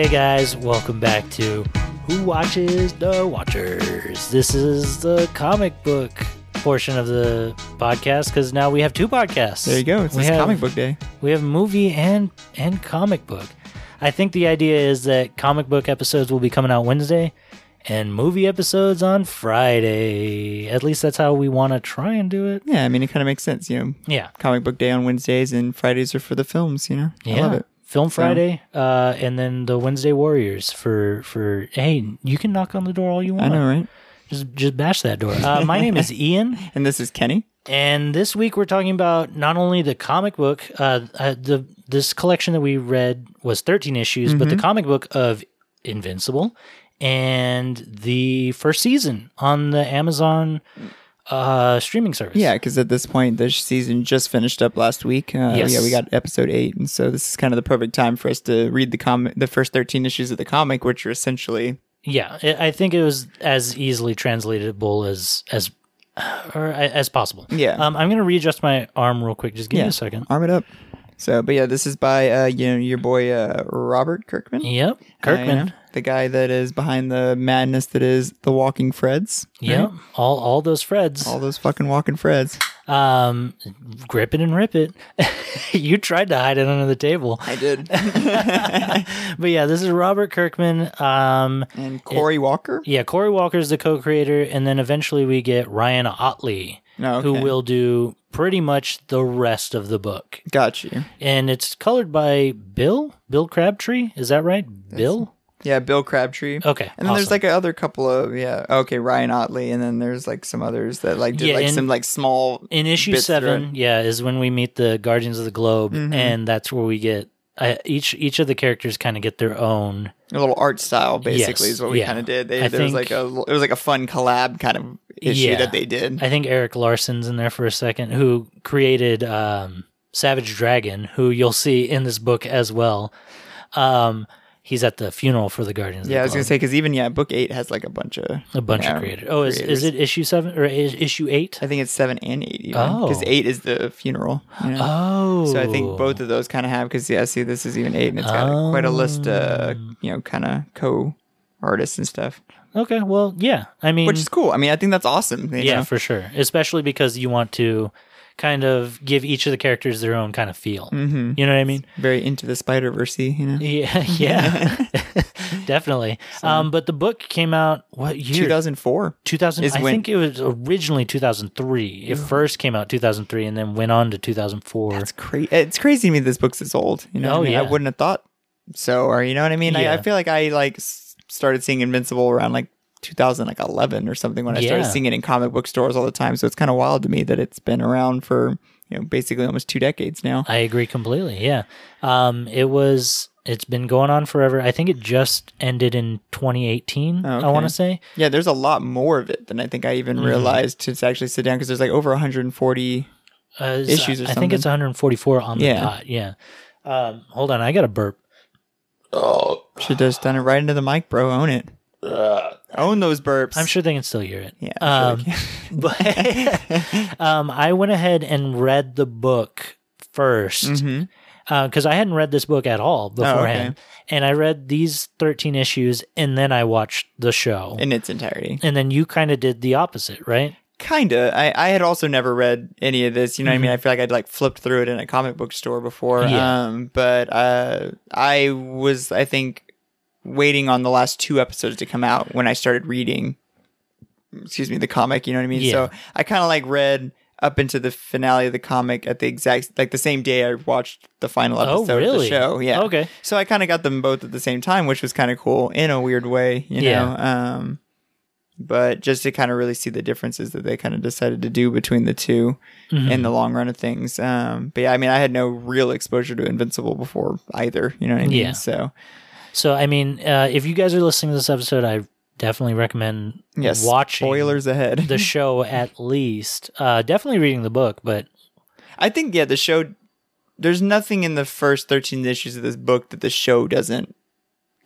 Hey guys, welcome back to Who Watches the Watchers. This is the comic book portion of the podcast because now we have two podcasts. There you go. It's we have, comic book day. We have movie and and comic book. I think the idea is that comic book episodes will be coming out Wednesday and movie episodes on Friday. At least that's how we want to try and do it. Yeah, I mean, it kind of makes sense. You know, Yeah. comic book day on Wednesdays and Fridays are for the films. You know, Yeah. I love it. Film Friday, uh, and then the Wednesday Warriors for for hey, you can knock on the door all you want. I know, right? Just just bash that door. Uh, my name is Ian, And this is Kenny. and this week we're talking about not only the comic book. Uh, uh, the this collection that we read was thirteen issues, but the Mm-hmm. comic book of Invincible and the first season on the Amazon uh, streaming service. Yeah, because at this point, this season just finished up last week. Uh, Yes. Yeah, we got episode eight, and so this is kind of the perfect time for us to read the comic, the first thirteen issues of the comic, which are essentially Yeah, I think it was as easily translatable as as or as possible. Yeah. Um, I'm gonna readjust my arm real quick. Just give me a second. arm it up. So, but yeah, this is by uh, you know your boy uh, Robert Kirkman. Yep, Uh, Kirkman. The guy that is behind the madness that is the Walking Freds. Right? all all those Freds. all those fucking Walking Freds. Um, grip it and rip it. you tried to hide it under the table, I did. but yeah, this is Robert Kirkman. Um, and Corey Walker. yeah, Corey Walker is the co-creator, and then eventually we get Ryan Ottley, No, who will do pretty much the rest of the book. Got you. and it's colored by Bill Bill Crabtree. Is that right? Bill. Yeah, Bill Crabtree. Okay, And then there's like a other couple of yeah. Okay, Ryan Ottley, and then there's like some others that like did Yeah, like in- some like small. In issue seven, yeah, is when we meet the Guardians of the Globe, Mm-hmm. and that's where we get uh, each each of the characters kind of get their own. A little art style, basically, Yes, is what we yeah. kind of did. They, there was like a it was like a fun collab kind of issue Yeah. that they did. I think Erik Larsen's in there for a second, who created um, Savage Dragon, who you'll see in this book as well. Um, he's at the funeral for the Guardians. yeah, I was the gonna say because even yeah, book eight has like a bunch of a bunch yeah, of creators. Oh, is, is it issue seven or is issue eight? I think it's seven and eight. Oh. because eight is the funeral. you know? Oh, So I think both of those kind of have because yeah, see, this is even eight, and it's got quite a list, uh, Oh. you know, kind of co artists and stuff, Okay, well, yeah. I mean, which is cool. I mean, I think that's awesome. yeah, know? for sure. Especially because you want to kind of give each of the characters their own kind of feel. Mm-hmm. You know what I mean? very into the Spider Verse. You know, Yeah, yeah, definitely. Um, but the book came out what year? two thousand four. 2000. I when- think it was originally 2003. It first came out 2003 and then went on to 2004. It's crazy. It's crazy to me this book's this old. You know, Oh, I, mean? yeah. I wouldn't have thought so. Or you know what I mean? I, Yeah. I feel like I like started seeing Invincible around like 2011 or something when I started seeing it in comic book stores all the time. So it's kind of wild to me that it's been around for you know basically almost two decades now. I agree completely. Yeah. Um, it was. It's been going on forever. I think it just ended in 2018. I Okay. want to say. Yeah, there's a lot more of it than I think I even Mm-hmm. realized to actually sit down because there's like over 140. Uh, Issues or I think it's 144 on the Yeah. dot. Yeah. Um, hold on, I got a burp. Oh, should just done it right into the mic, bro. Own it. Own those burps. I'm sure they can still hear it. Yeah, Um, sure but um, I went ahead and read the book 1st because I hadn't read this book at all beforehand, and I read these 13 issues, and then I watched the show, in its entirety. and then you kind of did the opposite, right? Kinda. I, I had also never read any of this. You know what I mean? I feel like I'd like flipped through it in a comic book store before. Mm-hmm. Yeah. Um, but uh, I was, I think, waiting on the last two episodes to come out when I started reading. Excuse me, the comic. You know what I mean? Yeah. So I kind of like read up into the finale of the comic at the exact like the same day I watched the final Oh, episode of the show. Yeah. Okay. So I kind of got them both at the same time, which was kind of cool in a weird way, you Yeah. know. Um, but just to kind of really see the differences that they kind of decided to do between the 2 Mm-hmm. in the long run of things. Um, but yeah, I mean, I had no real exposure to Invincible before either. You know what I mean? Yeah. So So, I mean, uh, if you guys are listening to this episode, I definitely recommend yes, watching spoilers ahead. the show at least. Uh, definitely reading the book, but I think yeah, the show. There's nothing in the first 13 issues of this book that the show doesn't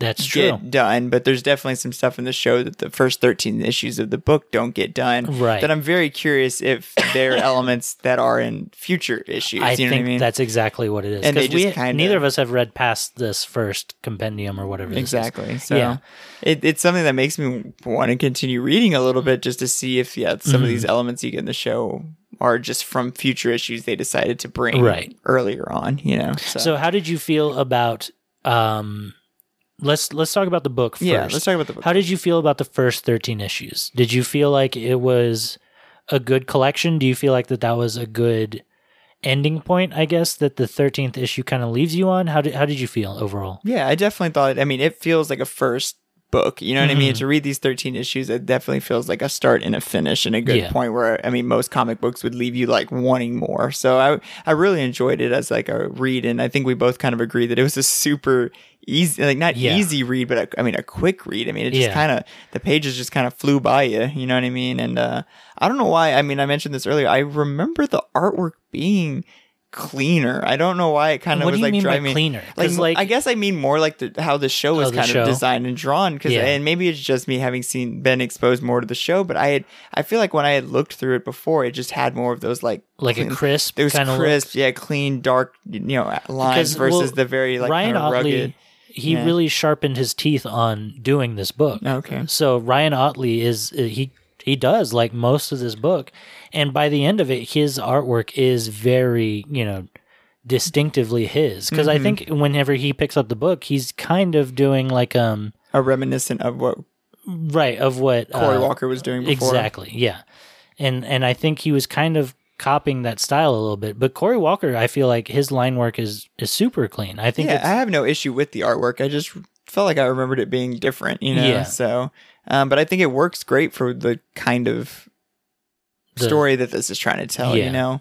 That's true. get done, but there's definitely some stuff in the show that the first 13 issues of the book don't get done. Right. That I'm very curious if there are elements that are in future issues. I you know think what I mean? that's exactly what it is. And they 'Cause we, kinda- neither of us have read past this first compendium or whatever. Exactly. So Yeah. it, it's something that makes me want to continue reading a little bit just to see if yeah some Mm-hmm. of these elements you get in the show are just from future issues they decided to bring Right. earlier on. You know. So, So how did you feel about um let's let's talk about the book first. yeah, let's talk about the book. How did you feel about the first 13 issues? Did you feel like it was a good collection? Do you feel like that that was a good ending point, I guess, that the 13th issue kind of leaves you on? How did how did you feel overall? Yeah, I definitely thought. I mean, it feels like a first book. You know what I Mm-hmm. mean? To read these 13 issues, it definitely feels like a start and a finish and a good Yeah. point where, I mean, most comic books would leave you like wanting more. So I, I really enjoyed it as like a read. And I think we both kind of agreed that it was a super easy, like not Yeah. easy read, but a, I mean, a quick read. I mean, it just Yeah. kind of, the pages just kind of flew by you. You know what I mean? And, uh, I don't know why. I mean, I mentioned this earlier. I remember the artwork being cleaner. I don't know why it kind of What was do you like driving cleaner? like, like- I guess I mean more like the, how the show Oh, kind show. of designed and drawn because Yeah. and maybe it's just me having seen been exposed more to the show but I had I feel like when I had looked through it before it just had more of those like Like a crisp it was kind of crisp yeah clean dark you know lines Because, versus well, the very like Ryan Ottley, rugged he Yeah. really sharpened his teeth on doing this book. Okay. So Ryan Ottley is uh, he he does like most of this book, and by the end of it, his artwork is very you know distinctively his. Because Mm-hmm. I think whenever he picks up the book, he's kind of doing like um a reminiscent of what right of what Corey uh, Walker was doing before Exactly. Yeah. And and I think he was kind of copying that style a little bit. But Corey Walker, I feel like his line work is is super clean. I think yeah it's I have no issue with the artwork I just felt like I remembered it being different you know Yeah. so um, but I think it works great for the kind of The- story that this is trying to tell Yeah. you know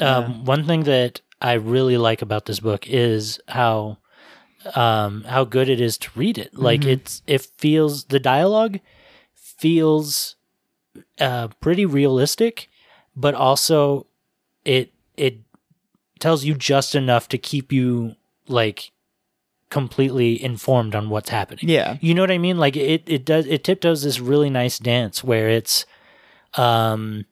Um, one thing that I really like about this book is how um, how good it is to read it. Like Mm-hmm. it's it feels the dialogue feels uh, pretty realistic, but also it it tells you just enough to keep you like completely informed on what's happening. yeah You know what I mean? Like it it does it tiptoes this really nice dance where it's um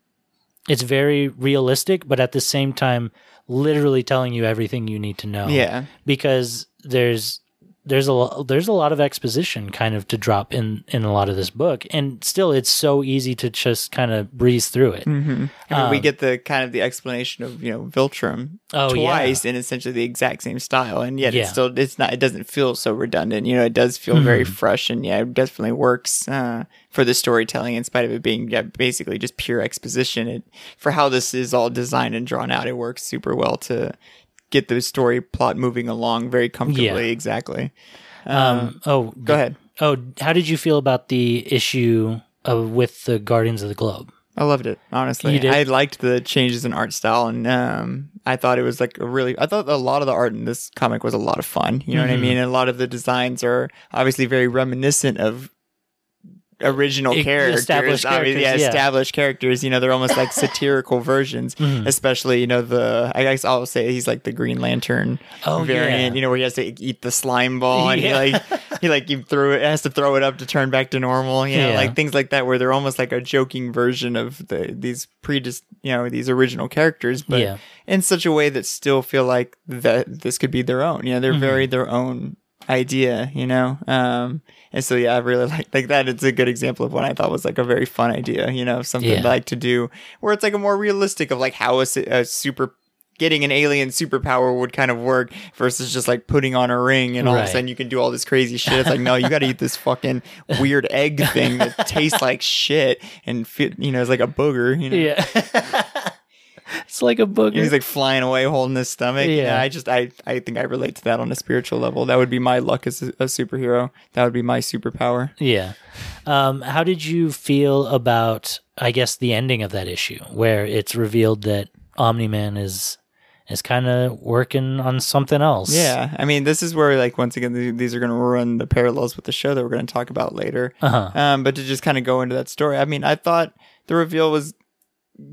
it's very realistic but at the same time literally telling you everything you need to know. yeah Because there's there's a there's a lot of exposition kind of to drop in in a lot of this book and still it's so easy to just kind of breeze through it. Mm-hmm. I mean, we get the kind of the explanation of you know Viltrum Oh, yeah. twice in essentially the exact same style, and yet Yeah. it's still it's not it doesn't feel so redundant. You know, it does feel very Mm-hmm. fresh, and yeah, it definitely works uh, for the storytelling in spite of it being yeah, basically just pure exposition. It for how this is all designed and drawn out, it works super well to get the story plot moving along very comfortably. Yeah. Exactly. Um oh Go ahead. Oh, how did you feel about the issue uh, with the Guardians of the Globe? I loved it, honestly. I liked the changes in art style, and um, I thought it was like a really. I thought a lot of the art in this comic was a lot of fun. You know Mm-hmm. what I mean? And a lot of the designs are obviously very reminiscent of original E- characters, established obviously, yeah, characters, yeah. established characters. You know, they're almost like satirical versions. Mm-hmm. Especially, you know, the I guess I'll say he's like the Green Lantern Oh, variant. yeah. You know, where he has to eat the slime ball, and Yeah. he like he like you threw it has to throw it up to turn back to normal. You know, Yeah. like things like that, where they're almost like a joking version of the these pre you know these original characters, but Yeah. in such a way that still feel like that this could be their own. You know, they're very Mm-hmm. their own idea. You know, um, and so yeah, I really like like that. It's a good example of what I thought was like a very fun idea. You know, something Yeah. like to do where it's like a more realistic of like how a super getting an alien superpower would kind of work versus just like putting on a ring and all of a sudden you can do all this crazy shit. It's like, no, you got to eat this fucking weird egg thing that tastes like shit and fit, you know, it's like a booger, you know. Yeah. it's like a book. He's like flying away holding his stomach. Yeah. Yeah. I just, I, I think I relate to that on a spiritual level. That would be my luck as a, a superhero. That would be my superpower. Yeah. Um, how did you feel about, I guess, the ending of that issue where it's revealed that Omni Man is is kind of working on something else? Yeah. I mean, this is where, like, once again, these are going to run the parallels with the show that we're going to talk about later. Uh-huh. Um, but to just kind of go into that story, I mean, I thought the reveal was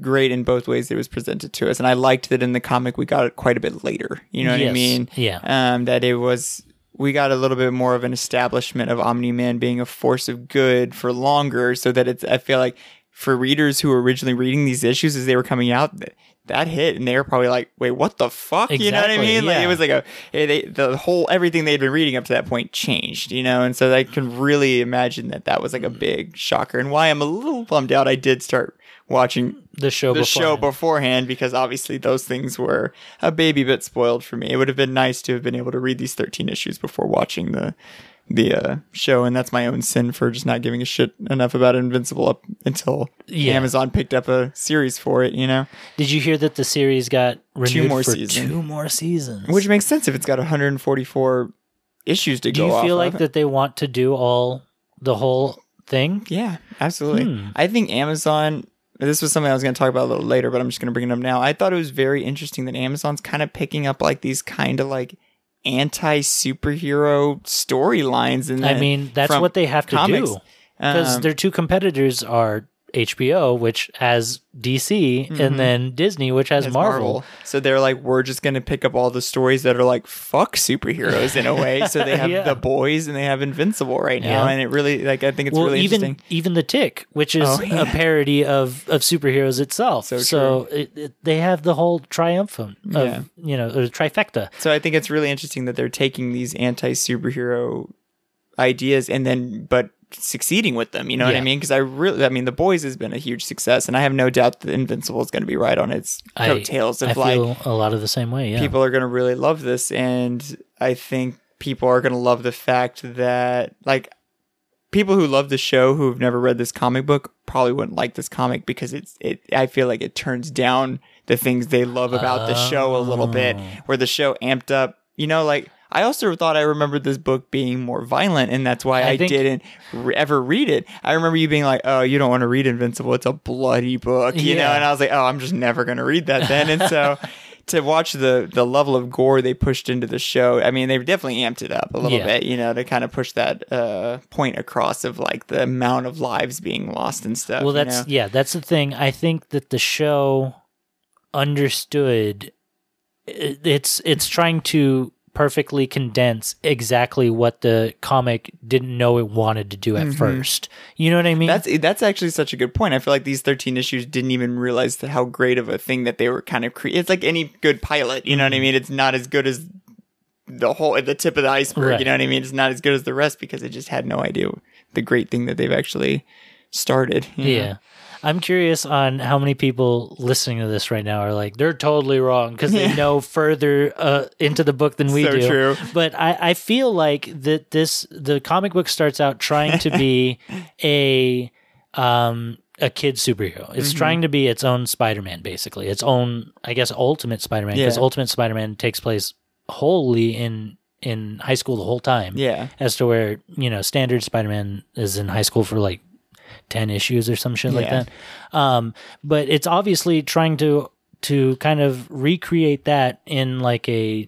great in both ways it was presented to us. And I liked that in the comic we got it quite a bit later. You know what I mean? Yeah. Um, that it was we got a little bit more of an establishment of Omni Man being a force of good for longer, so that it's. I feel like for readers who were originally reading these issues as they were coming out, that, that hit, and they were probably like, "Wait, what the fuck?" You know what I Exactly, mean? Like it was like a they, the whole everything they'd been reading up to that point changed, you know, and so I can really imagine that that was like a big shocker, and why I'm a little bummed out. I did start watching The show the before. show beforehand because obviously those things were a baby bit spoiled for me. It would have been nice to have been able to read these 13 issues before watching the the uh, show, and that's my own sin for just not giving a shit enough about Invincible up until Yeah. Amazon picked up a series for it. You know, Did you hear that the series got renewed more for seasons. two more seasons? which makes sense if it's got 144 issues to do go Do you feel like of. that they want to do all the whole thing? Yeah, absolutely. Hmm. I think Amazon. This was something I was going to talk about a little later, but I'm just going to bring it up now. I thought it was very interesting that Amazon's kind of picking up like these kind of like anti superhero storylines. And I mean, that's what they have to comics. do because Um, their two competitors are HBO, which has DC, and mm-hmm. then Disney, which has as Marvel. So they're like, we're just going to pick up all the stories that are like fuck superheroes in a way. So they have Yeah. the boys and they have Invincible right now, Yeah. and it really like I think it's Well, really even interesting. even the Tick, which is Oh, yeah. a parody of of superheroes itself. So So, it, it, they have the whole triumphant of you know trifecta. So I think it's really interesting that they're taking these anti superhero ideas and then, but succeeding with them. You know what I mean? Because I really, I mean, The Boys has been a huge success, and I have no doubt that Invincible is going to be right on its I- coattails of I like feel a lot of the same way. Yeah, people are going to really love this, and I think people are going to love the fact that like people who love the show who have never read this comic book probably wouldn't like this comic because it's it I feel like it turns down the things they love about the show a little bit Oh. where the show amped up you know like I also thought I remembered this book being more violent, and that's why I, I think- didn't re- ever read it. I remember you being like, "Oh, you don't want to read Invincible; it's a bloody book," you know. And I was like, "Oh, I'm just never going to read that then." And so, to watch the the level of gore they pushed into the show, I mean, they definitely amped it up a little Yeah. bit, you know, to kind of push that uh, point across of like the amount of lives being lost and stuff. well, you that's know? yeah, that's the thing. I think that the show understood. It's it's trying to perfectly condense exactly what the comic didn't know it wanted to do at first. You know what I mean? Mm-hmm. That's that's actually such a good point. I feel like these 13 issues didn't even realize how great of a thing that they were kind of creating. It's like any good pilot, you know what Mm-hmm. I mean? It's not as good as the whole the tip of the iceberg, Right. you know what I mean? It's not as good as the rest because it just had no idea the great thing that they've actually started. Yeah. know? I'm curious on how many people listening to this right now are like, they're totally wrong because they know further uh, into the book than we So do. true. But I, I feel like that this, the comic book starts out trying to be a, um, a kid superhero. It's Mm-hmm. trying to be its own Spider-Man, basically. Its own, I guess, Ultimate Spider-Man, because Yeah. Ultimate Spider-Man takes place wholly in in high school the whole time Yeah. as to where you know standard spider-man is in high school for like 10 issues or some shit like that um but it's obviously trying to to kind of recreate that in like a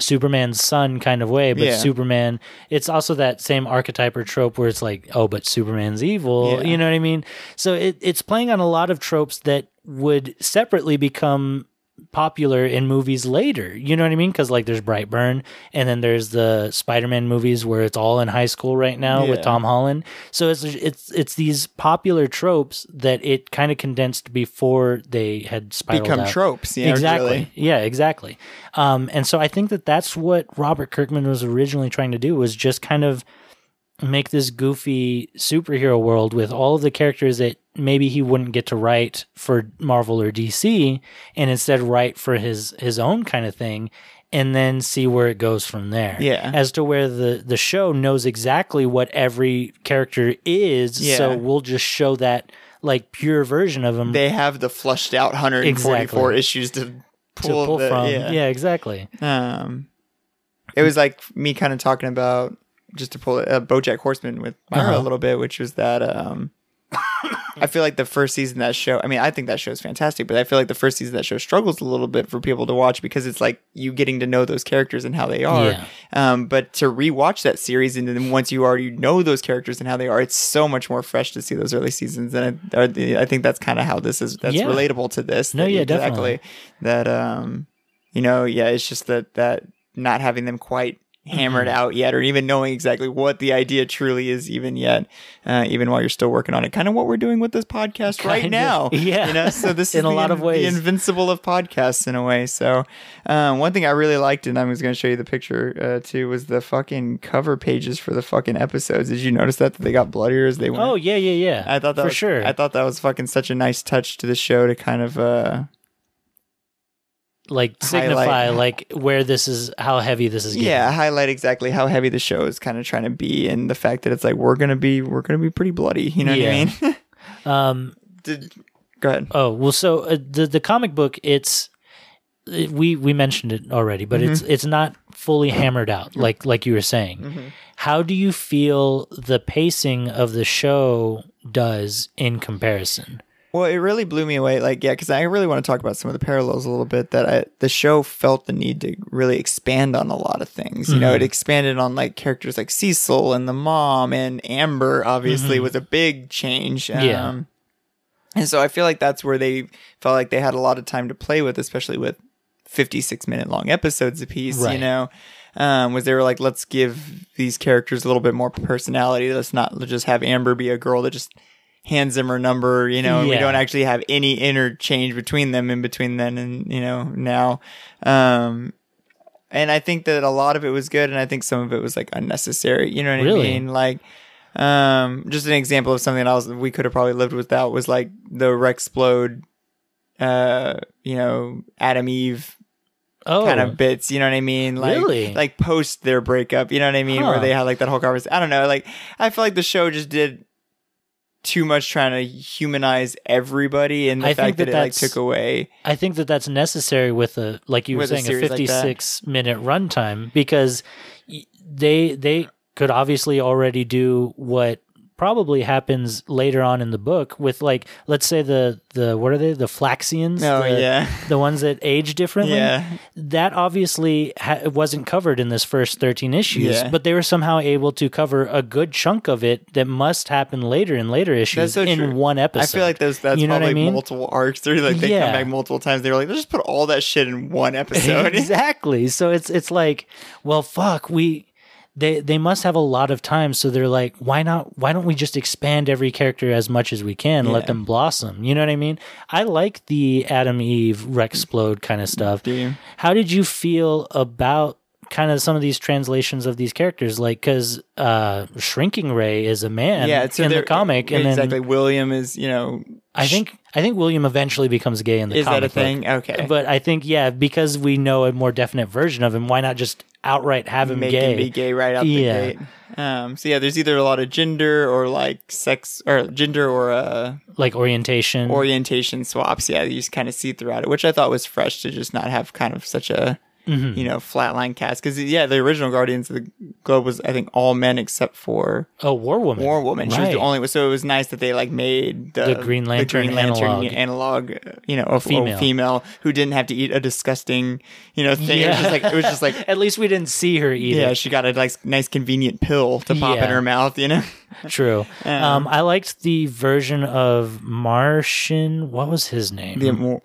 superman's son kind of way but Yeah. superman it's also that same archetype or trope where it's like oh but superman's evil Yeah. you know what i mean so it, it's playing on a lot of tropes that would separately become popular in movies later. You know what I mean? Because like there's Brightburn, and then there's the Spider-Man movies where it's all in high school right now with Tom Holland. So it's it's it's these popular tropes that it kind of condensed before they had spiraled Become out. tropes. Yeah, exactly. really. Yeah, exactly. Um, and so I think that that's what Robert Kirkman was originally trying to do was just kind of make this goofy superhero world with all of the characters that maybe he wouldn't get to write for Marvel or DC and instead write for his his own kind of thing and then see where it goes from there. Yeah. As to where the the show knows exactly what every character is, Yeah. so we'll just show that like pure version of them. They have the flushed out 144 Exactly. issues to to pull, pull the, from. Yeah. yeah, exactly. Um, it was like me kind of talking about just to pull uh, BoJack Horseman with Myra Uh-huh. a little bit, which was that. Um, I feel like the first season of that show. I mean, I think that show is fantastic, but I feel like the first season of that show struggles a little bit for people to watch because it's like you getting to know those characters and how they are. Yeah. Um, but to rewatch that series and then once you already know those characters and how they are, it's so much more fresh to see those early seasons. And I, I I think that's kind of how this is. That's Yeah. relatable to this. No, yeah, exactly. definitely. That um, you know, yeah, it's just that that not having them quite hammered out yet or even knowing exactly what the idea truly is even yet uh, even while you're still working on it kind of what we're doing with this podcast Kind right of, now yeah. you know so this is In a the lot of ways. the invincible of podcasts in a way so um, one thing i really liked and i was going to show you the picture uh, too was the fucking cover pages for the fucking episodes did you notice that, that they got bloodier as they went Oh yeah, yeah, yeah. I thought that for was, sure. I thought that was fucking such a nice touch to the show to kind of uh like signify highlight- like where this is, how heavy this is. Getting. yeah highlight exactly how heavy the show is kind of trying to be and the fact that it's like we're gonna be we're gonna be pretty bloody you know Yeah. what I mean? Um. Did, go ahead. Oh well. So uh, the the comic book, it's it- we we mentioned it already, but it's it's not fully hammered out like like you were saying. How do you feel the pacing of the show does in comparison? Well, it really blew me away. Like, yeah, because I really want to talk about some of the parallels a little bit. That I, the show felt the need to really expand on a lot of things. You know, it expanded on like characters like Cecil and the mom and Amber. Obviously, was a big change. Um, Yeah. and so I feel like that's where they felt like they had a lot of time to play with, especially with fifty-six minute long episodes apiece. You know. Um, was they were like, let's give these characters a little bit more personality. Let's not just have Amber be a girl that just hands them her number, you know, and we don't actually have any interchange between them in between then and, you know, now. Um, and I think that a lot of it was good, and I think some of it was like unnecessary. You know what Really? I mean? Like, um, just an example of something else we could have probably lived without was like the Rex Splode, uh, you know, Adam Eve Oh, kind of bits. You know what I mean? Like, Really? like post their breakup. You know what I mean? Where they had like that whole conversation. I don't know. Like, I feel like the show just did too much trying to humanize everybody, and the I fact that, that it like took away. I think that that's necessary with a like you were With a saying a, series like 56 minute runtime because they they could obviously already do what probably happens later on in the book with like let's say the the what are they the Flaxians Oh the, yeah, the ones that age differently yeah, that obviously ha- wasn't covered in this first 13 issues Yeah. but they were somehow able to cover a good chunk of it that must happen later in later issues so in true. one episode I feel like those that's You know what I probably mean? multiple arcs. They're like they Yeah. come back multiple times. They were like, let's just put all that shit in one episode. exactly. So it's it's like, well, fuck, we they they must have a lot of time. So they're like, why not? Why don't we just expand every character as much as we can, let them blossom? You know what I mean? I like the Adam Eve Rex Splode kind of mm, stuff. Do you? How did you feel about? Kind of some of these translations of these characters like because uh Shrinking Rae is a man yeah, it's in the comic and exactly. then William is, you know, i think i think william eventually becomes gay in the is comic that a book. thing? Okay, But I think yeah, because we know a more definite version of him, why not just outright have him make gay? him be gay right out Yeah. the gate. Um, so yeah, there's either a lot of gender or like sex or gender or uh, Like orientation. orientation swaps. Yeah, you just kind of see throughout it, which I thought was fresh to just not have kind of such a Mm-hmm. you know flatline cast. Because yeah, the original Guardians of the Globe was I think all men except for oh, War Woman. War Woman. She was the only. So it was nice that they like made the, The Green Lantern analog. analog, uh, you know, a Female. female. who didn't have to eat a disgusting, you know, thing. It was just like it was just like At least we didn't see her eat yeah, it. she got a like nice convenient pill to pop in her mouth, you know. True. Um, I liked the version of Martian. What was his name? The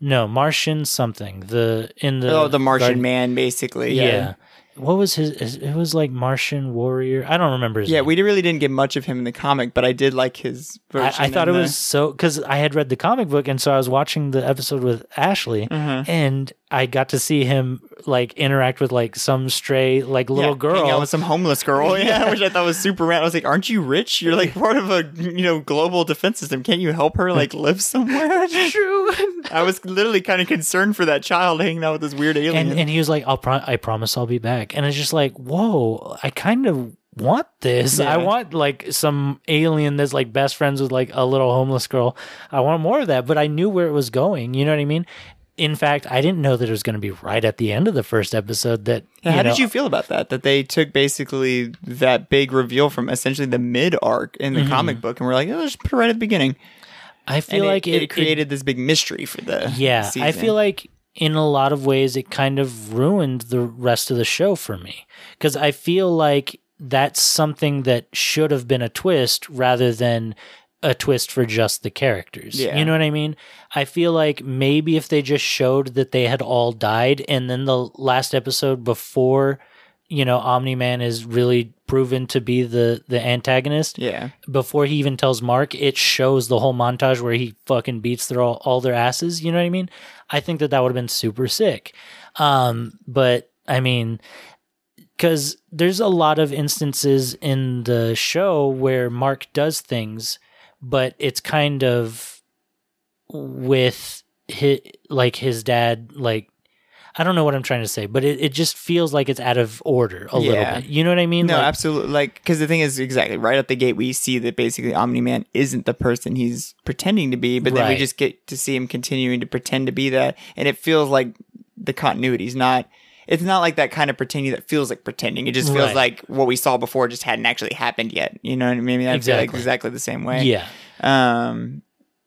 no, Martian something. The in the oh, the Martian Guard- man, basically. Yeah. Yeah. What was his? It was like Martian warrior. I don't remember his Yeah, name. we really didn't get much of him in the comic, but I did like his I, version. I thought it the- was so because I had read the comic book and so I was watching the episode with Ashley Mm-hmm. and I got to see him like interact with like some stray like little yeah, girl. with some homeless girl, yeah, which I thought was super rad. I was like, "Aren't you rich? You're like part of a you know global defense system. Can't you help her like live somewhere?" True. I was literally kind of concerned for that child hanging out with this weird alien. and and he was like, "I'll pro- I promise I'll be back." And it's just like, whoa, I kind of want this. Yeah. I want like some alien that's like best friends with like a little homeless girl. I want more of that. But I knew where it was going. You know what I mean? In fact, I didn't know that it was going to be right at the end of the first episode. That how know, did you feel about that? That they took basically that big reveal from essentially the mid arc in the mm-hmm. comic book, and we're like, oh, let's put it right at the beginning. I feel And like it, it created this big mystery for the Yeah, I feel like in a lot of ways it kind of ruined the rest of the show for me because I feel like that's something that should have been a twist rather than a twist for just the characters. Yeah. You know what I mean? I feel like maybe if they just showed that they had all died and then the last episode before you know Omni Man is really proven to be the the antagonist. Yeah. Before he even tells Mark, it shows the whole montage where he fucking beats their all, all their asses. You know what I mean? I think that that would have been super sick. Um, but I mean, because there's a lot of instances in the show where Mark does things, but it's kind of with his, like his dad, like I don't know what I'm trying to say, but it, it just feels like it's out of order a Yeah. little bit. You know what I mean? No, Like- absolutely. Like, because the thing is, exactly right at the gate, we see that basically Omni Man isn't the person he's pretending to be, but then we just get to see him continuing to pretend to be that, and it feels like the continuity's not. It's not like that kind of pretending that feels like pretending. It just feels Right. like what we saw before just hadn't actually happened yet. You know what I mean? I feel like Exactly. exactly the same way. yeah. Um,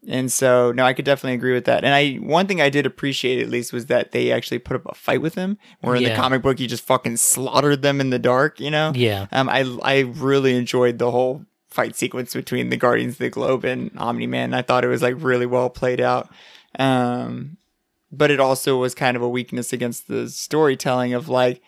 and so no, I could definitely agree with that. And I one thing I did appreciate at least was that they actually put up a fight with him. Where in the comic book he just fucking slaughtered them in the dark. You know? Yeah. Um, I I really enjoyed the whole fight sequence between the Guardians of the Globe and Omni Man. I thought it was like really well played out. Um, but it also was kind of a weakness against the storytelling of like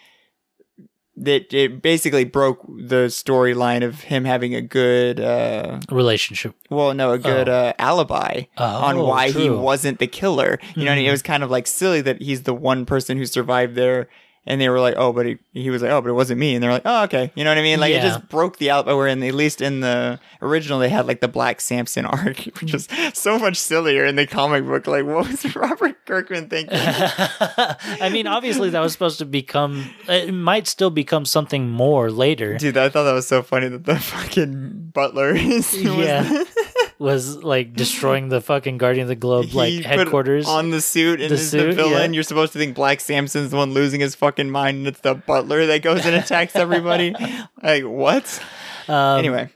that it basically broke the storyline of him having a good uh Relationship. well no a good Oh. uh, alibi Oh, on why he wasn't the killer. You know what I mean? it was kind of like silly that he's the one person who survived there and they were like oh but he, he was like oh but it wasn't me. And they're like oh okay. You know what i mean? Like it just broke the alibi where in at least in the original they had like the black samson arc which is so much sillier in the comic book. Like what was robert kirkman thinking I mean, obviously, that was supposed to become. It might still become something more later. dude i thought that was so funny that the fucking butler is was Yeah. Was like destroying the fucking Guardian of the Globe like he headquarters. on the suit and The is the suit, villain. yeah. You're supposed to think Black Samson's the one losing his fucking mind, and it's the butler that goes and attacks everybody. like what? Um, anyway,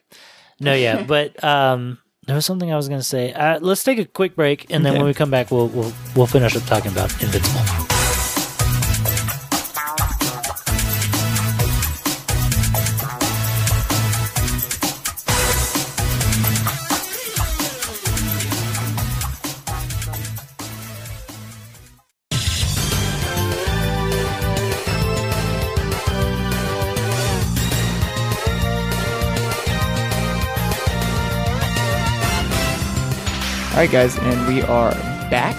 No, yeah, but um, there was something I was going to say. Uh, let's take a quick break, and then Okay. when we come back, we'll we'll we'll finish up talking about Invincible. All right, guys, and we are back.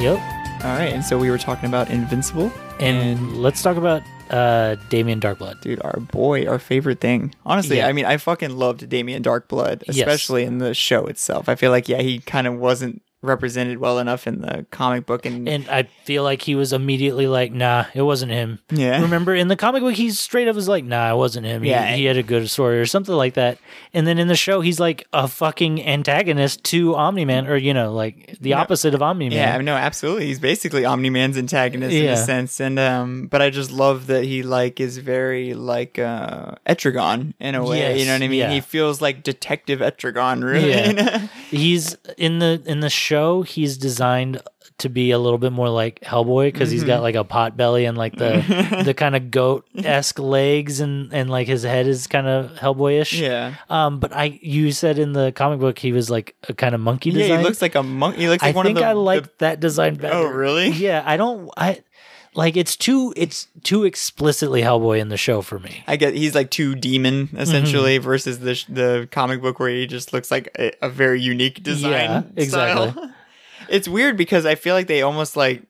Yep. All right, and so we were talking about Invincible, And let's talk about uh, Damien Darkblood. dude, our boy, our favorite thing. Honestly, Yeah. I mean, I fucking loved Damien Darkblood, Yes. especially in the show itself. I feel like, yeah, he kind of wasn't represented well enough in the comic book, and, And I feel like he was immediately like, nah, it wasn't him. yeah, Remember in the comic book, he's straight up was like, nah, it wasn't him. Yeah. He, had a good story or something like that. And then in the show, he's like a fucking antagonist to Omni Man, or, you know, like the opposite of Omni Man. Yeah, no, absolutely. He's basically Omni Man's antagonist in a sense, and um, but I just love that he like is very like uh Etrigan in a way. Yes, you know what I mean? yeah. He feels like Detective Etrigan, really. Yeah. He's in the in the show. He's designed to be a little bit more like Hellboy because he's Mm-hmm. got like a pot belly and like the the kind of goat esque legs and and like his head is kind of Hellboyish. yeah. Um, but I you said in the comic book he was like a kind of monkey Yeah, he looks like a monkey. He looks I like one think of the. I like the- that design better. Oh, really? Yeah, I don't. I like it's too it's too explicitly Hellboy in the show for me. I get he's like too demon essentially Mm-hmm. versus the the comic book where he just looks like a, a very unique design. Yeah, exactly. style. it's weird because I feel like they almost like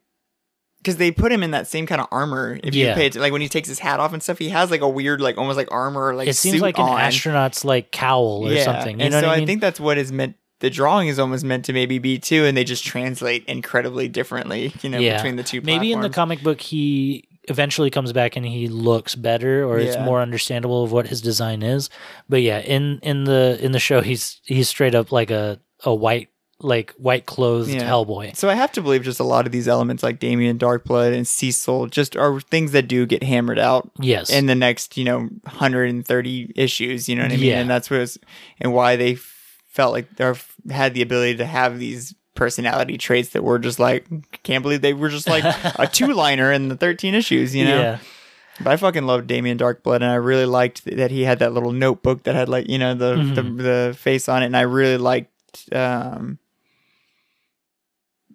because they put him in that same kind of armor. If Yeah. you pay it, like when he takes his hat off and stuff, he has like a weird like almost like armor like it seems like an on. astronaut's like cowl or yeah. something. You and know so what I I mean? think that's what is meant. The drawing is almost meant to maybe be too, and they just translate incredibly differently. You know, between the two. Maybe in the comic book he eventually comes back and he looks better or it's more understandable of what his design is. But yeah, in in the in the show he's he's straight up like a a white like white clothed Yeah. Hellboy. So I have to believe just a lot of these elements like Damien Darkblood and Cecil just are things that do get hammered out Yes. in the next, you know, 130 issues, you know what I mean? Yeah. And that's what was, and why they f- felt like they had the ability to have these personality traits that were just like, can't believe they were just like a two liner in the 13 issues, you know? Yeah. But I fucking loved Damien Darkblood, and I really liked that he had that little notebook that had like you know the Mhm. the, the face on it, and I really liked um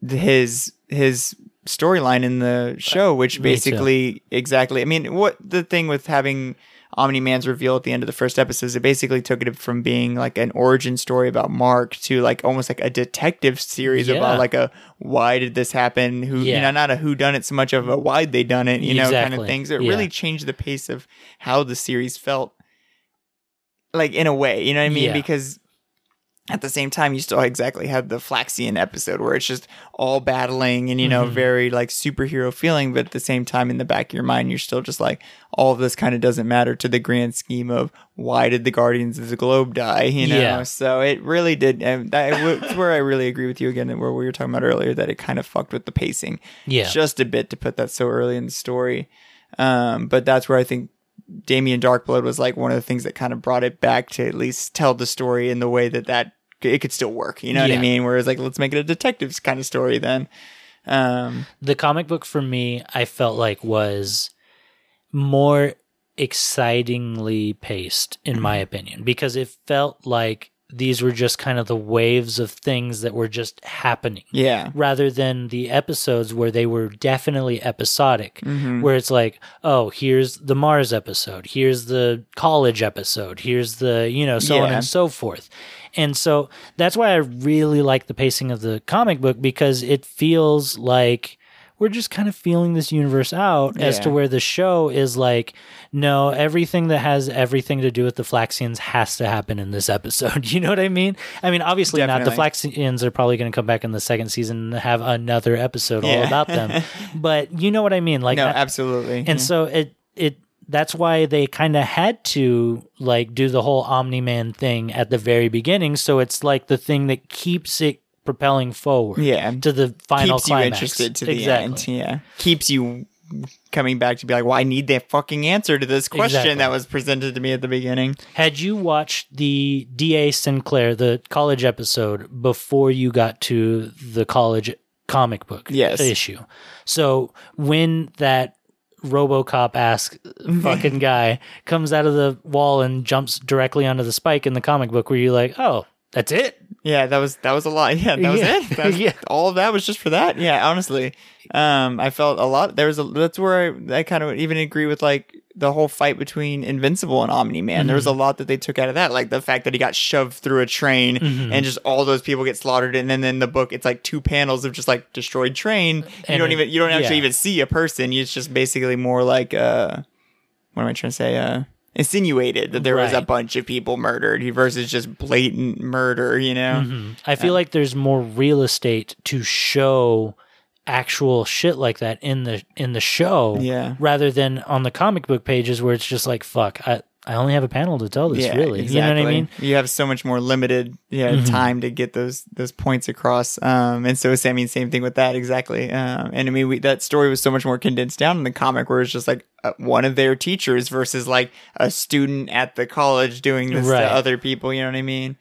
his his storyline in the show, which basically exactly. I mean, what the thing with having Omni Man's reveal at the end of the first episode is it basically took it from being like an origin story about Mark to like almost like a detective series Yeah. about like a why did this happen? Who you know, not a who done it so much of a why'd they done it, you know, kind of things. It Yeah. really changed the pace of how the series felt like in a way, you know what I mean? Yeah. Because at the same time, you still exactly had the Flaxian episode where it's just all battling and, you know, Mm-hmm. very like superhero feeling. But at the same time, in the back of your mind, you're still just like, all of this kind of doesn't matter to the grand scheme of why did the Guardians of the Globe die, you know? Yeah. So it really did. And that's where I really agree with you again, where we were talking about earlier, that it kind of fucked with the pacing Yeah. just a bit to put that so early in the story. Um, but that's where I think Damien Darkblood was like one of the things that kind of brought it back to at least tell the story in the way that that it could still work. You know what I mean? Whereas like let's make it a detectives kind of story then. Um, the comic book for me, I felt like was more excitingly paced, in my opinion, because it felt like these were just kind of the waves of things that were just happening. yeah, rather than the episodes where they were definitely episodic, Mm-hmm. where it's like, oh, here's the Mars episode, here's the college episode, here's the, you know, so on and so forth. And so that's why I really like the pacing of the comic book because it feels like we're just kind of feeling this universe out as to where the show is like, no, everything that has everything to do with the Flaxians has to happen in this episode. You know what I mean? I mean, obviously not. The Flaxians are probably going to come back in the second season and have another episode all about them. but you know what I mean? Like, no, absolutely. and so it it that's why they kind of had to like do the whole Omni Man thing at the very beginning. So it's like the thing that keeps it propelling forward. Yeah. To the final keeps you climax. interested to the exactly. end. Yeah, keeps you coming back to be like, well, I need that fucking answer to this question Exactly. that was presented to me at the beginning. Had you watched the D.A. Sinclair, the college episode, before you got to the college comic book Yes. issue? So when that Robocop ass fucking guy comes out of the wall and jumps directly onto the spike in the comic book, were you're like, oh, that's it? Yeah, that was that was a lot. Yeah, that was Yeah. it. That was- Yeah. all of that was just for that. Yeah, honestly, um, I felt a lot. There was a. That's where I, I kind of even agree with like the whole fight between Invincible and Omni Man. There was a Mm-hmm. lot that they took out of that, like the fact that he got shoved through a train Mm-hmm. and just all those people get slaughtered. And then in the book, it's like two panels of just like destroyed train. You And don't even you don't actually yeah. even see a person. It's just basically more like uh, what am I trying to say? Uh. Insinuated that there was a bunch of people murdered versus just blatant murder, you know? Mm-hmm. I feel like there's more real estate to show actual shit like that in the in the show Yeah. rather than on the comic book pages where it's just like fuck I I only have a panel to tell this really you know what I mean Mm-hmm. You have so much more limited yeah time to get those those points across. Um, and so I mean, same thing with that exactly. Um, and I mean, we, that story was so much more condensed down in the comic, where it's just like uh, one of their teachers versus like a student at the college doing this Right. to other people. You know what I mean?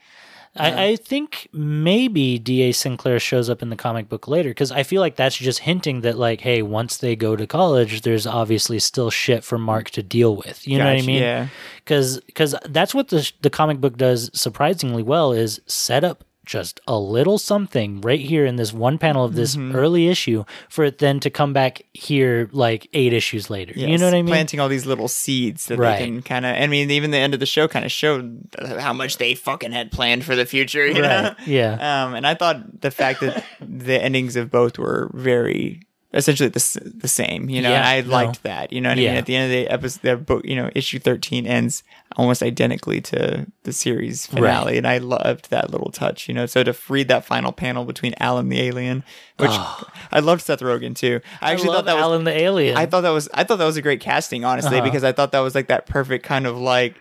I, I think maybe D.A. Sinclair shows up in the comic book later because I feel like that's just hinting that, like, hey, once they go to college, there's obviously still shit for Mark to deal with. You know what I mean? yeah. Because that's what the the comic book does surprisingly well is set up just a little something right here in this one panel of this Mm-hmm. early issue for it then to come back here like eight issues later. You know what I mean? Planting all these little seeds that Right. they can kind of. I mean, even the end of the show kind of showed how much they fucking had planned for the future. You know? Yeah. Um, and I thought the fact that the endings of both were very essentially the, the same, you know, Yeah, and I no. liked that, you know what I mean? At the end of the episode, the book, you know, issue 13 ends almost identically to the series finale. And I loved that little touch, you know, so to read that final panel between Alan the alien, which I loved Seth Rogen too. I actually Oh. I thought that was, Alan the alien. I thought that was I thought that was a great casting, honestly, Uh-huh. because I thought that was like that perfect kind of like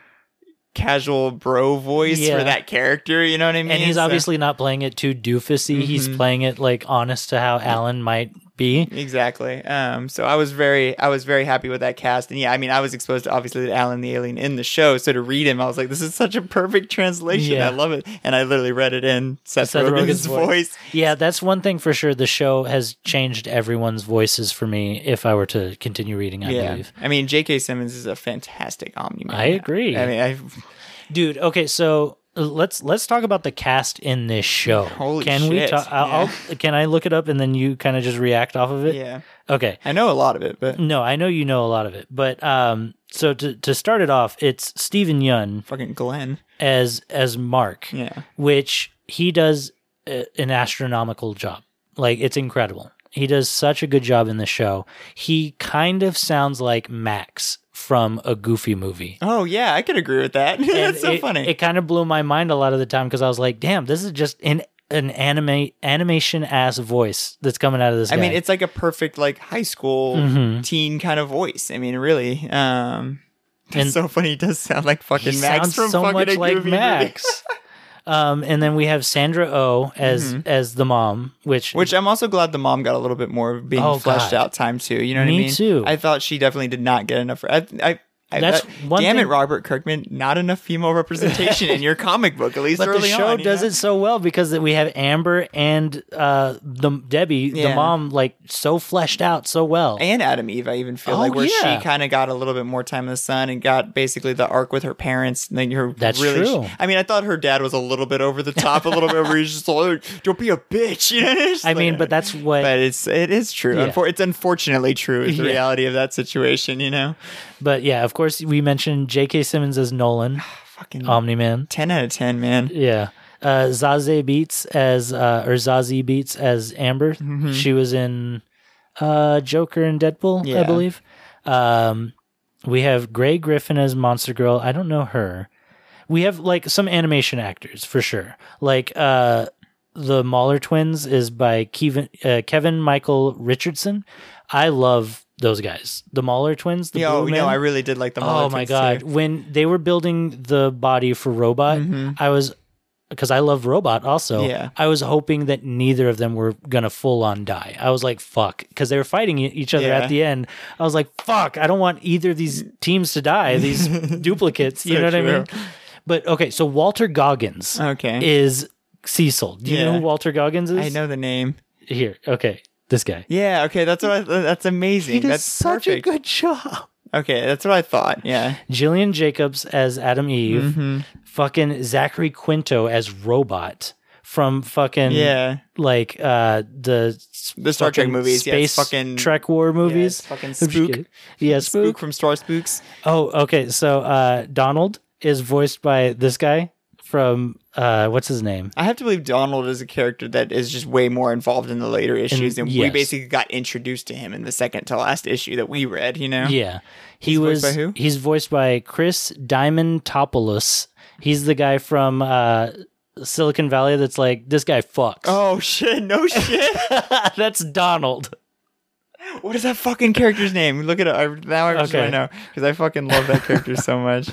casual bro voice Yeah. for that character. You know what I mean? and he's So- obviously not playing it too doofusy. He's Mm-hmm. playing it like honest to how Alan might be. exactly. Um, so I was very I was very happy with that cast, and yeah, I mean I was exposed to obviously to Alan the alien in the show, so to read him, I was like, this is such a perfect translation. Yeah. I love it, and I literally read it in Seth, Seth Rogen's, Rogen's voice. Yeah, that's one thing for sure. The show has changed everyone's voices for me if I were to continue reading, I Yeah, believe. I mean J.K. Simmons is a fantastic Omni I agree. I mean, I Dude, okay, so let's let's talk about the cast in this show. Holy can we shit, talk? I'll, I'll- can I look it up and then you kind of just react off of it? Yeah. Okay. I know a lot of it, but No, I know you know a lot of it, but um, so to to start it off, it's Steven Yeun fucking Glenn. as as Mark, Yeah. which he does a, an astronomical job. Like it's incredible. He does such a good job in the show. He kind of sounds like Max from a Goofy movie. Oh yeah, I could agree with that. That's so it, funny. It kind of blew my mind a lot of the time because I was like, "Damn, this is just an an anime animation ass voice that's coming out of this." I guy. mean, it's like a perfect like high school Mm-hmm. teen kind of voice. I mean, really. Um it's And- so funny. He does sound like fucking Max sounds from so fucking much like. Max. um, and then we have Sandra Oh as as the mom, which Mm-hmm. Which I'm also glad the mom got a little bit more of being Oh, fleshed God. out time too. You know what Me I mean? too. I thought she definitely did not get enough. I, I That's that- one damn thing- it, Robert Kirkman. Not enough female representation in your comic book, at least but the show on. does know? it so well because we have Amber and uh, the Debbie, the mom, like so fleshed out so well. and Atom Eve, I even feel Oh, like where yeah. she kind of got a little bit more time in the sun and got basically the arc with her parents. And then her That's really, true. I mean, I thought her dad was a little bit over the top, a little bit where he's just like, "Don't be a bitch," you know. I like- mean, but that's what. but it's it is true. Yeah. Unfor- it's unfortunately true. Is the Yeah. reality of that situation, you know. But yeah, of course, we mentioned J.K. Simmons as Nolan, Fucking Omni Man. ten out of ten, man. Yeah. Uh, Zazie Beetz as, uh, or Zazie Beetz as Amber. Mm-hmm. She was in uh, Joker and Deadpool, I believe. Um, we have Grey Griffin as Monster Girl. I don't know her. We have like some animation actors for sure. Like uh, the Mauler twins is by Kevin, uh, Kevin Michael Richardson. I love those guys. The Mauler twins. The Yeah, oh, no, I really did like the. Oh my god! too. When they were building the body for Robot, mm-hmm. I was because I love Robot also. Yeah. I was hoping that neither of them were gonna full on die. I was like, fuck, because they were fighting each other Yeah. at the end. I was like, fuck, I don't want either of these teams to die. These duplicates, you So know what I mean? But okay, so Walton Goggins Okay, is Cecil. Do you know who Walton Goggins is? I know the name. Here, okay, this guy. Yeah, okay, that's what I, that's amazing. He does that's such perfect. a good job. Okay, that's what I thought. Yeah. Gillian Jacobs as Atom Eve, Mm-hmm. fucking Zachary Quinto as Robot from fucking Yeah. like uh the The Star Trek movies, yeah, space fucking- Trek War movies, it's fucking Spook. yeah, Spook spook. from Star Spooks. Oh, okay. So uh Donald is voiced by this guy from uh what's his name? I have to believe Donald is a character that is just way more involved in the later issues, and we yes. basically got introduced to him in the second to last issue that we read. You know? Yeah. He He's was voiced by who? he's voiced by Chris Diamantopoulos. He's the guy from uh Silicon Valley that's like this guy fucks. Oh shit! No shit. that's Donald. what is that fucking character's name? Look at it I, now. I just Okay. know because I fucking love that character so much.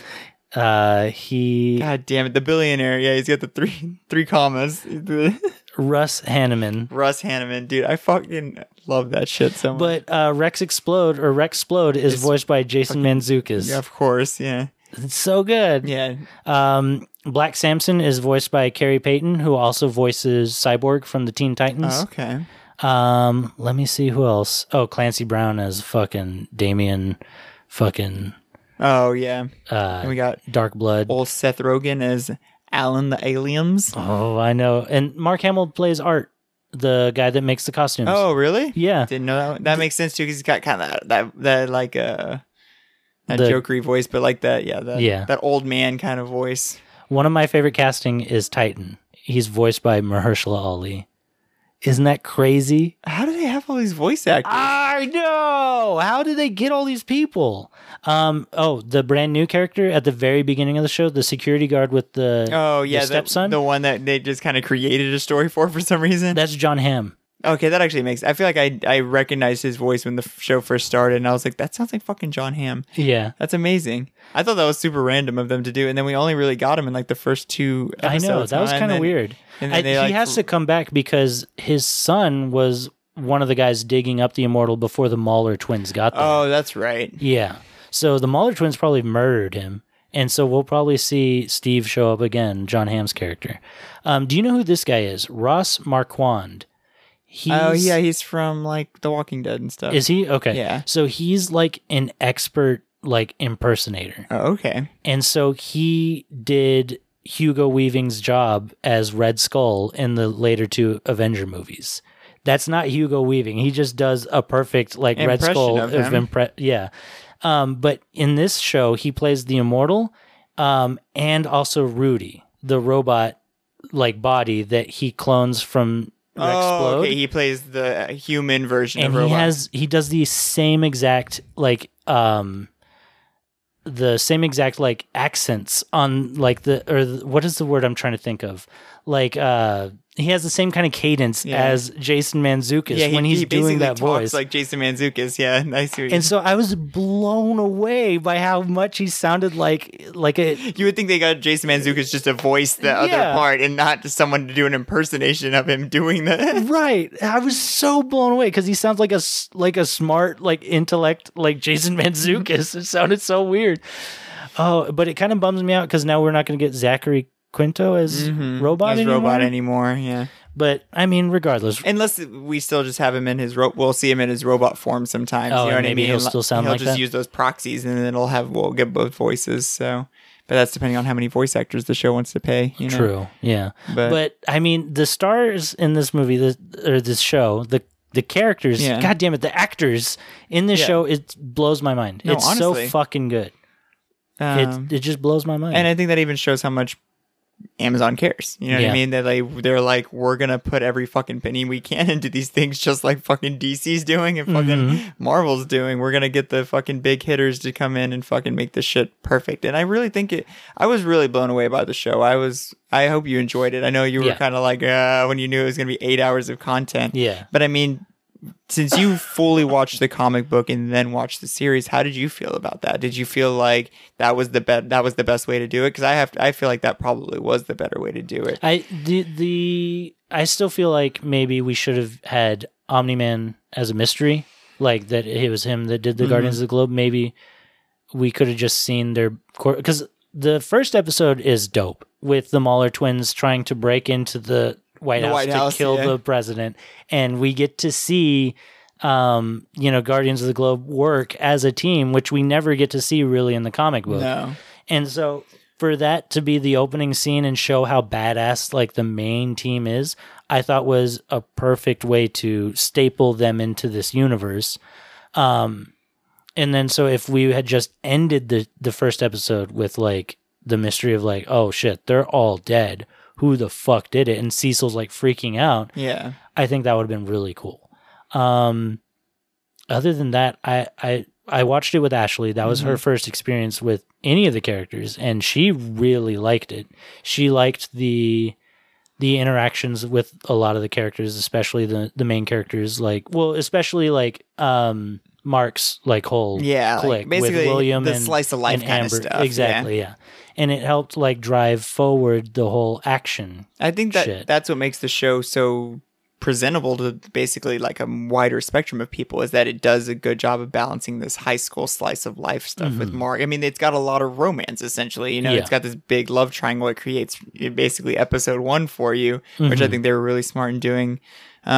Uh he God damn it, the billionaire. Yeah, he's got the three three commas. Russ Hanneman. Russ Hanneman, dude, I fucking love that shit so much. But uh, Rex Splode or Rex Splode is It's voiced by Jason Mantzoukas. yeah, of course, yeah, It's so good. yeah. Um, Black Samson is voiced by Khary Payton, who also voices Cyborg from the Teen Titans. Oh, okay. Um, let me see who else. Oh, Clancy Brown as fucking Damien, fucking Oh yeah. uh, And we got Dark Blood. old Seth Rogen as Allen the Aliens. Oh, I know. And Mark Hamill plays Art, the guy that makes the costumes. Oh, really? yeah. Didn't know that. One. That makes sense too because he's got kind of that, that that like uh that The- jokery voice, but like that yeah that Yeah. that old man kind of voice. One of my favorite casting is Titan. He's voiced by Mahershala Ali. Isn't that crazy? How do they have all these voice actors? I know. How did they get all these people? Um. Oh, the brand new character at the very beginning of the show, the security guard with the oh yeah, the the, stepson. the one that they just kind of created a story for for some reason. That's Jon Hamm. Okay, that actually makes. I feel like I I recognized his voice when the show first started, and I was like, that sounds like fucking Jon Hamm. Yeah, That's amazing. I thought that was super random of them to do, and then we only really got him in like the first two. I know that was kind of weird. and I, then they, he like, has to come back because his son was one of the guys digging up the immortal before the Mauler twins got there. Oh, that's right. Yeah. So the Mauler twins probably murdered him. And so we'll probably see Steve show up again, Jon Hamm's character. Um, do you know who this guy is? Ross Marquand. He's, oh yeah, he's from like The Walking Dead and stuff. Is he? Okay. Yeah. So he's like an expert like impersonator. oh, okay. And so he did Hugo Weaving's job as Red Skull in the later two Avenger movies. That's not Hugo Weaving. He just does a perfect like Red Skull of him. impre- yeah. Um, but in this show, he plays the Immortal, um, and also Rudy, the robot like body that he clones from Rex Oh, okay. He plays the human version and of he has he does the same exact like um the same exact like accents on like the or the, what is the word I'm trying to think of like uh he has the same kind of cadence Yeah. as Jason Mantzoukas yeah, he, when he's he doing that voice like Jason Mantzoukas. Yeah. What and so I was blown away by how much he sounded like like a you would think they got Jason Mantzoukas just to voice the other part and not just someone to do an impersonation of him doing that. Right. I was so blown away because he sounds like a like a smart like intellect like Jason Mantzoukas. it sounded so weird. Oh, but it kind of bums me out because now we're not going to get Zachary Quinto as robot As anymore. robot anymore. Yeah, But I mean, regardless, unless we still just have him in his ro- we'll see him in his robot form sometimes. Oh, you know what I mean? he'll still sound he'll like just that? use those proxies, and then it'll have we'll get both voices. So, but that's depending on how many voice actors the show wants to pay. You know? true. Yeah. But- But, I mean, the stars in this movie, the, or this show, the the characters, Yeah. god damn it, the actors in this Yeah. show, it blows my mind. No, it's honestly. so fucking good. Um, it, it just blows my mind. and I think that even shows how much Amazon cares. You know what Yeah. I mean? That like they're like, we're gonna put every fucking penny we can into these things, just like fucking DC's doing and fucking Mm-hmm. Marvel's doing. We're gonna get the fucking big hitters to come in and fucking make this shit perfect. And I really think it. I was really blown away by the show. I was. I hope you enjoyed it. I know you were Yeah. kind of like uh, when you knew it was gonna be eight hours of content. Yeah. But I mean. Since you fully watched the comic book and then watched the series, how did you feel about that? Did you feel like that was the be- that was the best way to do it? Because I have I feel like that probably was the better way to do it. I the the I still feel like maybe we should have had Omni Man as a mystery, like that it was him that did the mm-hmm. Guardians of the Globe. Maybe we could have just seen their because the first episode is dope with the Mauler twins trying to break into the White House White to kill yeah. the president, and we get to see. Um, you know, Guardians of the Globe work as a team, which we never get to see really in the comic book. No. And so for that to be the opening scene and show how badass like the main team is, I thought was a perfect way to staple them into this universe. Um and then so if we had just ended the the first episode with like the mystery of like, oh shit, they're all dead. Who the fuck did it? And Cecil's like freaking out. Yeah. I think that would have been really cool. Um, other than that, I, I I watched it with Ashley. That was her first experience with any of the characters, and she really liked it. She liked the the interactions with a lot of the characters, especially the the main characters. Like, well, especially like um Mark's like whole Yeah, like, basically with William the and slice of life and Amber. stuff. Exactly, yeah. And it helped like drive forward the whole action I think that Shit. that's what makes the show so presentable to basically like a wider spectrum of people is that it does a good job of balancing this high school slice of life stuff with Mark. I mean, it's got a lot of romance essentially. You know, Mm-hmm. Yeah. it's got this big love triangle. It creates basically episode one for you, which Mm-hmm. I think they were really smart in doing.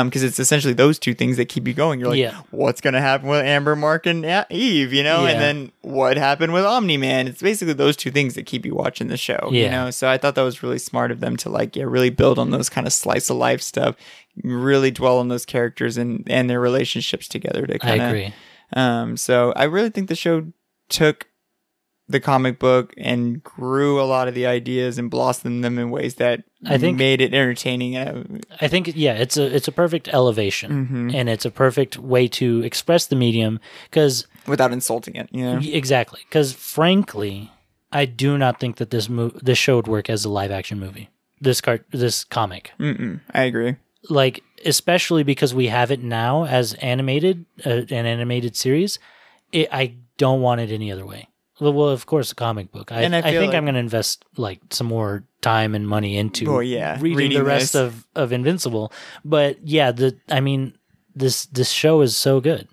Because it's essentially those two things that keep you going. You're like, Yeah. what's going to happen with Amber, Mark, and Eve? You know, Yeah. and then what happened with Omni Man? It's basically those two things that keep you watching the show. You know, so I thought that was really smart of them to like, yeah, really build on those kind of slice of life stuff, really dwell on those characters and and their relationships together to I kind of. agree. Um, so I really think the show took the comic book and grew a lot of the ideas and blossomed them in ways that I think- made it entertaining. Uh, I think yeah, it's a it's a perfect elevation, and it's a perfect way to express the medium because without insulting it, you know. exactly because frankly, I do not think that this mo- this show would work as a live action movie. This cart this comic, Mm-mm, I agree. like especially because we have it now as animated uh, an animated series. It, I don't want it any other way. Well, well, of course, a comic book. I, And I I, think like- I'm going to invest like some more time and money into yeah, reading, reading the rest this. of of Invincible. But yeah, the I mean this this show is so good.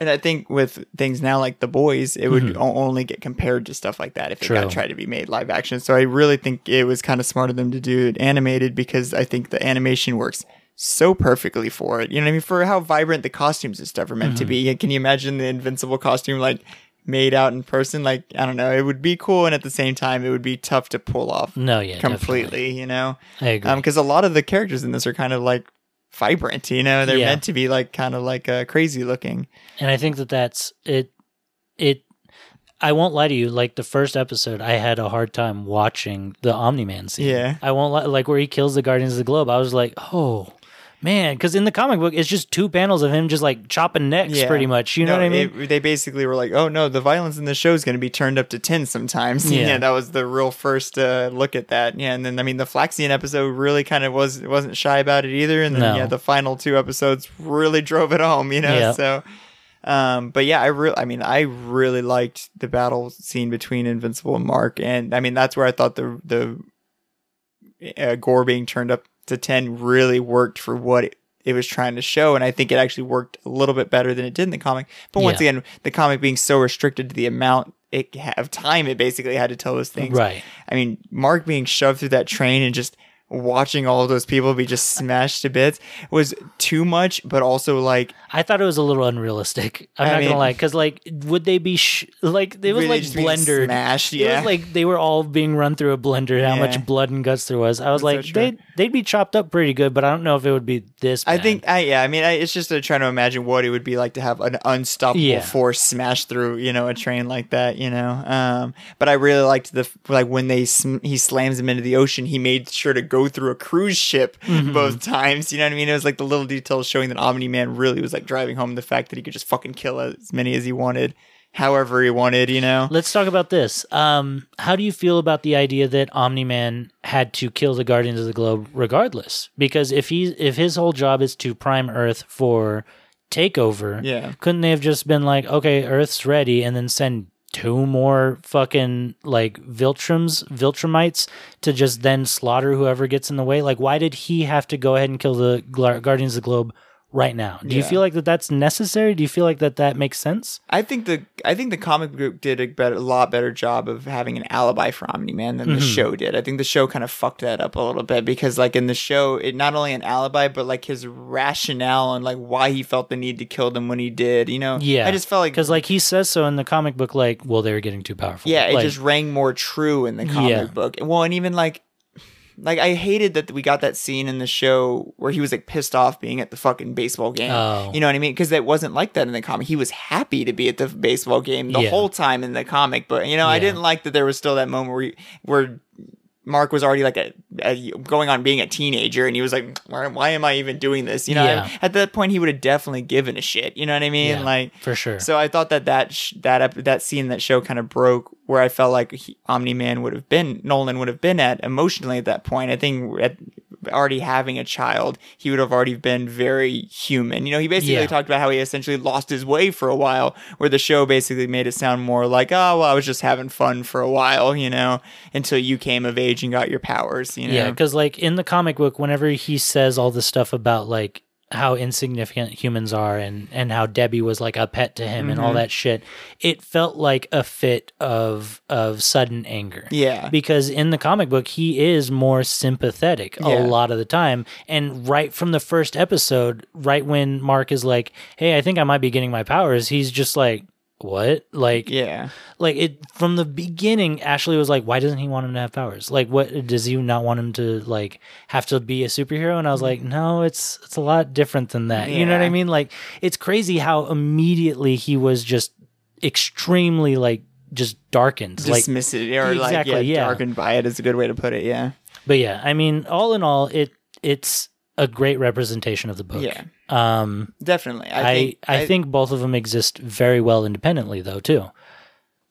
And I think with things now like The Boys, it would o- only get compared to stuff like that if it Mm-hmm. Got tried to be made live action. So I really think it was kind of smart of them to do it animated because I think the animation works so perfectly for it. You know what I mean? For how vibrant the costumes and stuff are meant Mm-hmm. to be. Can you imagine the Invincible costume like made out in person. Like I don't know, it would be cool, and at the same time, it would be tough to pull off. No, yeah, completely. definitely. You know, I agree. because a lot of the characters in this are kind of like vibrant. You know, they're Yeah. meant to be like kind of like uh, crazy looking. and I think that that's it. It. I won't lie to you. Like the first episode, I had a hard time watching the Omni Man scene. Yeah. I won't lie. Like where he kills the Guardians of the Globe. I was like, oh man, because in the comic book, it's just two panels of him just like chopping necks, Yeah. pretty much. You know what I mean? it- they basically were like, "Oh no, the violence in the show is going to be turned up to ten sometimes." Yeah, Yeah. that was the real first uh, look at that. Yeah, and then I mean, the Flaxian episode really kind of was wasn't shy about it either. And then No. yeah, the final two episodes really drove it home. You know, Yeah. so. Um, but yeah, I really, I mean, I really liked the battle scene between Invincible and Mark, and I mean, that's where I thought the the uh, gore being turned up to 10 really worked for what it, it was trying to show. And I think it actually worked a little bit better than it did in the comic. But once Yeah. again, the comic being so restricted to the amount it of time it basically had to tell those things. Right. I mean, Mark being shoved through that train and just watching all of those people be just smashed to bits was too much, but also like I thought it was a little unrealistic. I'm I not mean- gonna lie, because like, would they be sh- like it was really like blendered? smashed. It Yeah. was like they were all being run through a blender. How Yeah. much blood and guts there was. I was That's like, true. they they'd be chopped up pretty good, but I don't know if it would be this. I think, I, yeah, I mean, I, it's just uh, trying to imagine what it would be like to have an unstoppable Yeah. force smash through, you know, a train like that, you know. Um, but I really liked the like when they sm- he slams him into the ocean, he made sure to go through a cruise ship Mm-hmm. both times. You know what I mean? It was like the little details showing that Omni Man really was like driving home the fact that he could just fucking kill as many as he wanted, however he wanted. You know? Let's talk about this. Um, how do you feel about the idea that Omni Man had to kill the Guardians of the Globe regardless? Because if he if his whole job is to prime Earth for takeover, Yeah. couldn't they have just been like, okay, Earth's ready, and then send two more fucking like Viltrums, Viltrumites to just then slaughter whoever gets in the way? Like, why did he have to go ahead and kill the Guardians of the Globe right now? Do you feel like that that's necessary? Do you feel like that that makes sense? I think the I think the comic group did a better, a lot better job of having an alibi for Omni Man than the Mm-hmm. show did. I think the show kind of fucked that up a little bit because, like in the show, it not only an alibi but like his rationale and like why he felt the need to kill them when he did. You know, Yeah, I just felt like because like he says so in the comic book, like, well, they were getting too powerful. yeah, it Like, just rang more true in the comic Yeah. book. Well, and even like. Like I hated that we got that scene in the show where he was like pissed off being at the fucking baseball game. Oh. You know what I mean? Because it wasn't like that in the comic. He was happy to be at the baseball game the Yeah. whole time in the comic. But you know, I didn't like that there was still that moment where he, where Mark was already like a, a going on being a teenager, and he was like, "Why, why am I even doing this?" You know, Yeah. at that point, he would have definitely given a shit. You know what I mean? yeah, Like, for sure. so I thought that that sh- that ep- that scene that show kind of broke where I felt like Omni Man would have been Nolan would have been at emotionally at that point. I think at already having a child, he would have already been very human. You know, he basically Yeah. talked about how he essentially lost his way for a while, where the show basically made it sound more like, oh, well, I was just having fun for a while, you know, until you came of age and got your powers. You know, Yeah, because like in the comic book, whenever he says all this stuff about like how insignificant humans are and and how Debbie was like a pet to him and Mm-hmm. all that shit, it felt like a fit of of sudden anger. yeah, Because in the comic book, he is more sympathetic Yeah. a lot of the time. And right from the first episode, right when Mark is like, Hey, I think I might be getting my powers, he's just like, What? Like, yeah. like it from the beginning ashley was like why doesn't he want him to have powers like what does he not want him to like have to be a superhero and i was like mm-hmm. no it's it's a lot different than that you know what i mean like it's crazy how immediately he was just extremely like just darkened like Dismiss it or like Exactly, yeah, yeah. darkened by it is a good way to put it. Yeah, but yeah i mean all in all it it's a great representation of the book Yeah. um definitely. i I think, I, think both of them exist very well independently though too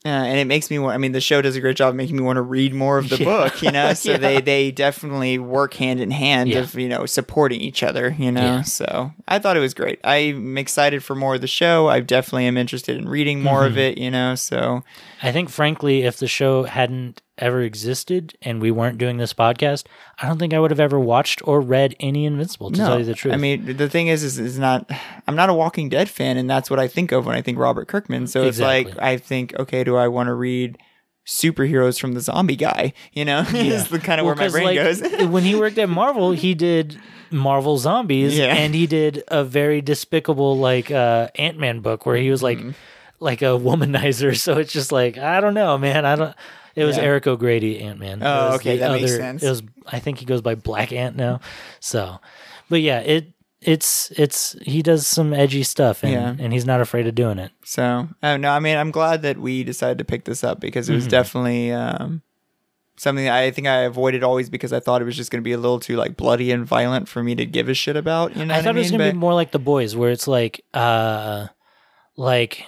Uh, and it makes me want. I mean, the show does a great job of making me want to read more of the Yeah. book. You know, so Yeah. they they definitely work hand in hand Yeah. of you know supporting each other. You know, so I thought it was great. I'm excited for more of the show. I definitely am interested in reading more Mm-hmm. of it. You know, so I think, frankly, if the show hadn't ever existed and we weren't doing this podcast, I don't think I would have ever watched or read any Invincible. To tell you the truth, I mean, the thing is, is, is not. I'm not a Walking Dead fan, and that's what I think of when I think Robert Kirkman. So it's like I think, okay, do I want to read superheroes from the zombie guy? You know, is the kind of Well, where my brain like, goes. when he worked at Marvel, he did Marvel Zombies, Yeah. and he did a very despicable like uh, Ant Man book where he was like. Mm-hmm. like a womanizer. So it's just like I don't know, man. I don't. It was Yeah. Eric O'Grady, Ant Man. Oh, okay, that makes sense. It was. I think he goes by Black Ant now. So, but yeah, it it's it's he does some edgy stuff, and Yeah. and he's not afraid of doing it. So, oh no, I mean, I'm glad that we decided to pick this up because Mm-hmm. it was definitely um, something I think I avoided always because I thought it was just going to be a little too like bloody and violent for me to give a shit about. You know, I thought I it was gonna But- be more like the boys, where it's like, uh, like,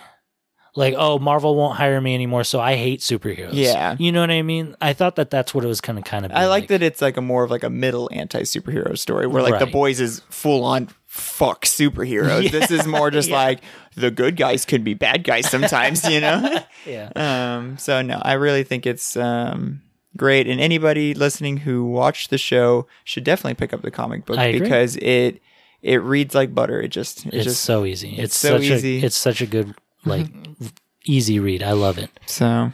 like, oh, Marvel won't hire me anymore, so I hate superheroes. Yeah. you know what I mean. I thought that that's what it was kind of kind of. I like that it's like a more of like a middle anti superhero story where like the boys is full on fuck superheroes. This is more just like the good guys can be bad guys sometimes, you know? Yeah, Um, so no, I really think it's um great, and anybody listening who watched the show should definitely pick up the comic book because it it reads like butter. It just it it's just so easy. It's, so such easy. A, it's such a good like easy read. I love it. so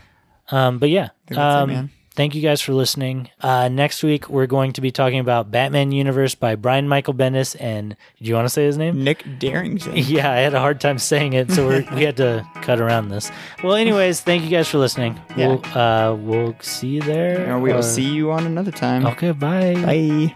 Um, but yeah, that's it, um, thank you guys for listening. Uh, next week we're going to be talking about Batman Universe by Brian Michael Bendis and. Do you want to say his name? Nick Derington. Yeah, I had a hard time saying it, so we're, we had to cut around this. Well, anyways, thank you guys for listening. Yeah. We'll uh, we'll see you there. And we'll or- see you on another time. Okay, bye. Bye.